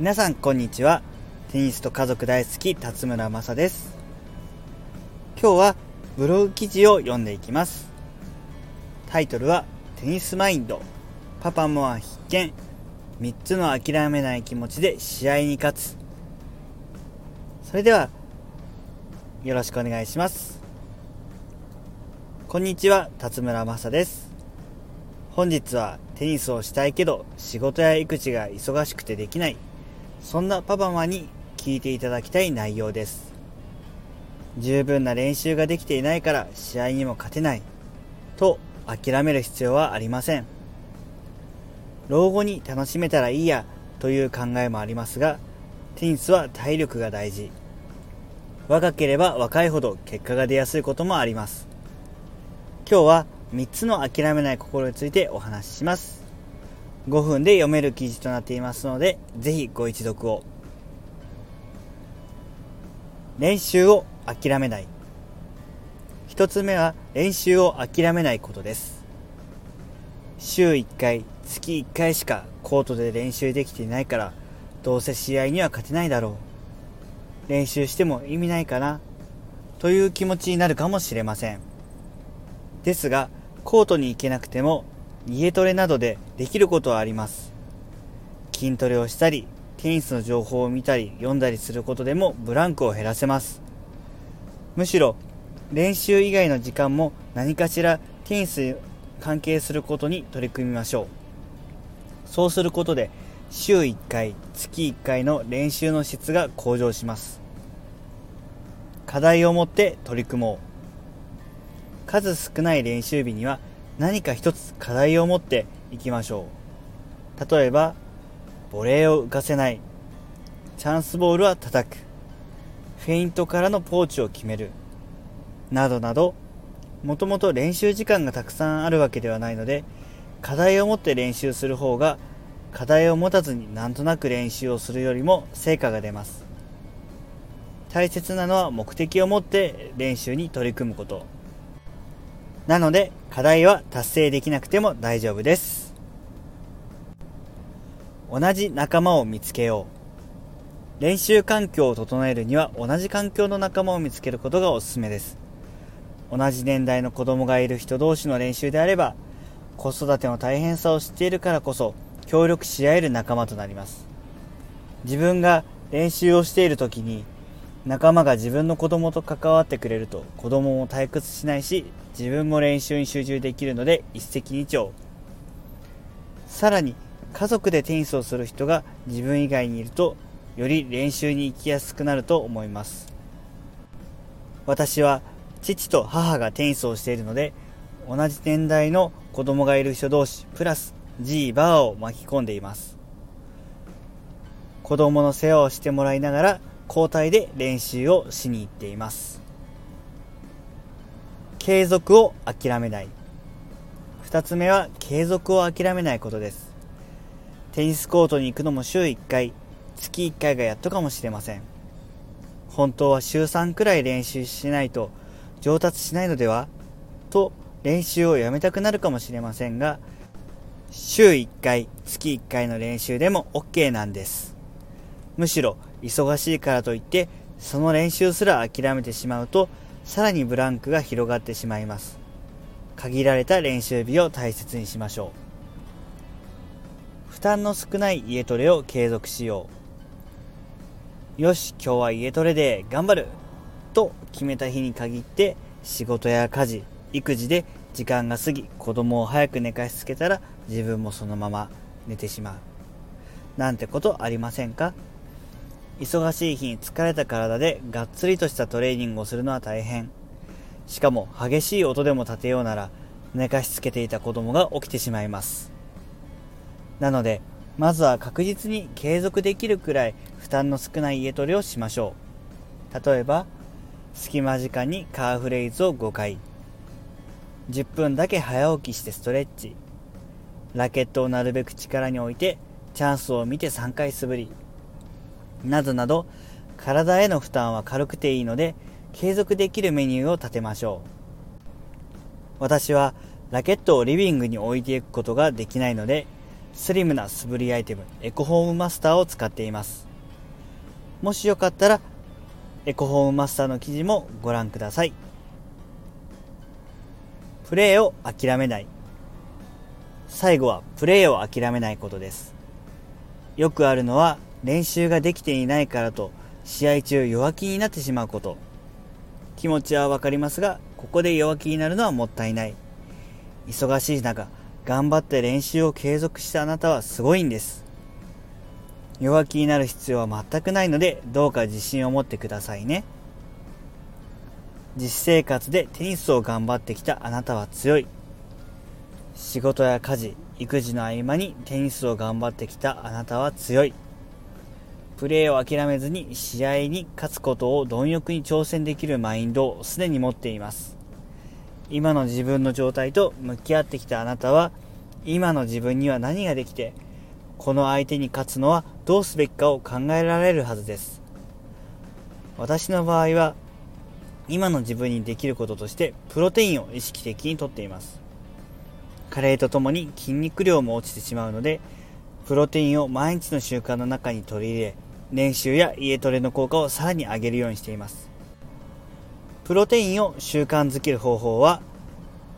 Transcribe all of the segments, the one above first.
皆さんこんにちは。テニスと家族大好き辰村正です。今日はブログ記事を読んでいきます。タイトルはテニスマインド。パパもは必見。3つの諦めない気持ちで試合に勝つ。それではよろしくお願いします。こんにちは辰村正です。本日はテニスをしたいけど仕事や育児が忙しくてできない。そんなパパマに聞いていただきたい内容です。十分な練習ができていないから試合にも勝てないと諦める必要はありません。老後に楽しめたらいいやという考えもありますがテニスは体力が大事。若ければ若いほど結果が出やすいこともあります。今日は3つの諦めない心についてお話しします。5分で読める記事となっていますのでぜひご一読を。練習を諦めない。1つ目は練習を諦めないことです。週1回月1回しかコートで練習できていないからどうせ試合には勝てないだろう。練習しても意味ないかなという気持ちになるかもしれません。ですがコートに行けなくても家トレなどでできることはあります。筋トレをしたりテニスの情報を見たり読んだりすることでもブランクを減らせます。むしろ練習以外の時間も何かしらテニスに関係することに取り組みましょう。そうすることで週1回月1回の練習の質が向上します。課題を持って取り組もう。数少ない練習日には何か一つ課題を持っていきましょう。例えばボレーを浮かせない。チャンスボールは叩く。フェイントからのポーチを決める。などなどもともと練習時間がたくさんあるわけではないので課題を持って練習する方が課題を持たずになんとなく練習をするよりも成果が出ます。大切なのは目的を持って練習に取り組むこと。なので課題は達成できなくても大丈夫です。同じ仲間を見つけよう。練習環境を整えるには同じ環境の仲間を見つけることがおすすめです。同じ年代の子供がいる人同士の練習であれば子育ての大変さを知っているからこそ協力し合える仲間となります。自分が練習をしている時に仲間が自分の子供と関わってくれると子供も退屈しないし自分も練習に集中できるので一石二鳥。さらに家族でテニスをする人が自分以外にいるとより練習に行きやすくなると思います。私は父と母がテニスをしているので同じ年代の子供がいる人同士プラス G バーを巻き込んでいます。子供の世話をしてもらいながら交代で練習をしに行っています。継続を諦めない。2つ目は継続を諦めないことです。テニスコートに行くのも週1回月1回がやっとかもしれません。本当は週3くらい練習しないと上達しないのではと練習をやめたくなるかもしれませんが週1回月1回の練習でも OK なんです。むしろ忙しいからといってその練習すら諦めてしまうとさらにブランクが広がってしまいます。限られた練習日を大切にしましょう。負担の少ない家トレを継続しよう。よし今日は家トレで頑張ると決めた日に限って仕事や家事育児で時間が過ぎ子供を早く寝かしつけたら自分もそのまま寝てしまう。なんてことありませんか？忙しい日に疲れた体でがっつりとしたトレーニングをするのは大変。しかも激しい音でも立てようなら寝かしつけていた子供が起きてしまいます。なのでまずは確実に継続できるくらい負担の少ない家トレをしましょう。例えば隙間時間にカーフレイズを5回10分だけ早起きしてストレッチ。ラケットをなるべく力に置いてチャンスを見て3回素振り。などなど体への負担は軽くていいので継続できるメニューを立てましょう。私はラケットをリビングに置いていくことができないのでスリムな素振りアイテムエコホームマスターを使っています。もしよかったらエコホームマスターの記事もご覧ください。プレーを諦めない。最後はプレーを諦めないことです。よくあるのは練習ができていないからと試合中弱気になってしまうこと。気持ちはわかりますがここで弱気になるのはもったいない。忙しい中頑張って練習を継続したあなたはすごいんです。弱気になる必要は全くないのでどうか自信を持ってくださいね。実生活でテニスを頑張ってきたあなたは強い。仕事や家事育児の合間にテニスを頑張ってきたあなたは強い。プレーを諦めずに試合に勝つことを貪欲に挑戦できるマインドをすでに持っています。今の自分の状態と向き合ってきたあなたは今の自分には何ができてこの相手に勝つのはどうすべきかを考えられるはずです。私の場合は今の自分にできることとしてプロテインを意識的にとっています。加齢とともに筋肉量も落ちてしまうのでプロテインを毎日の習慣の中に取り入れ練習や家トレの効果をさらに上げるようにしています。プロテインを習慣づける方法は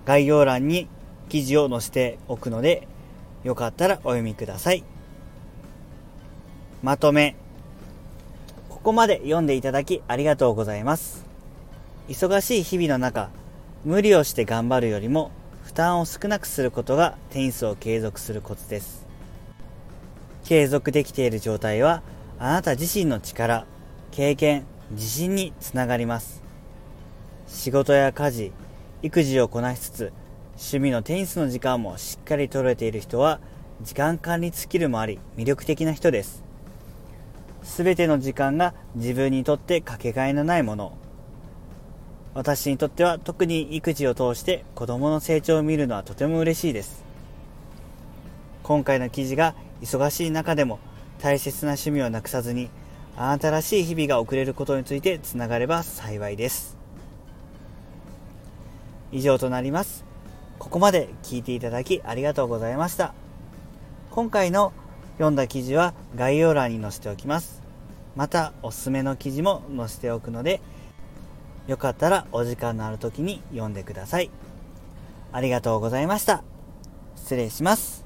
概要欄に記事を載せておくのでよかったらお読みください。まとめ。ここまで読んでいただきありがとうございます。忙しい日々の中無理をして頑張るよりも負担を少なくすることがテニスを継続するコツです。継続できている状態はあなた自身の力経験自信につながります。仕事や家事育児をこなしつつ趣味のテニスの時間もしっかり取れている人は時間管理スキルもあり魅力的な人です。全ての時間が自分にとってかけがえのないもの。私にとっては特に育児を通して子供の成長を見るのはとても嬉しいです。今回の記事が忙しい中でも大切な趣味をなくさずにあなたらしい日々が送れることについてつながれば幸いです以上となりますここまで聞いていただきありがとうございました今回の読んだ記事は概要欄に載せておきますまたおすすめの記事も載せておくのでよかったらお時間のある時に読んでください。ありがとうございました。失礼します。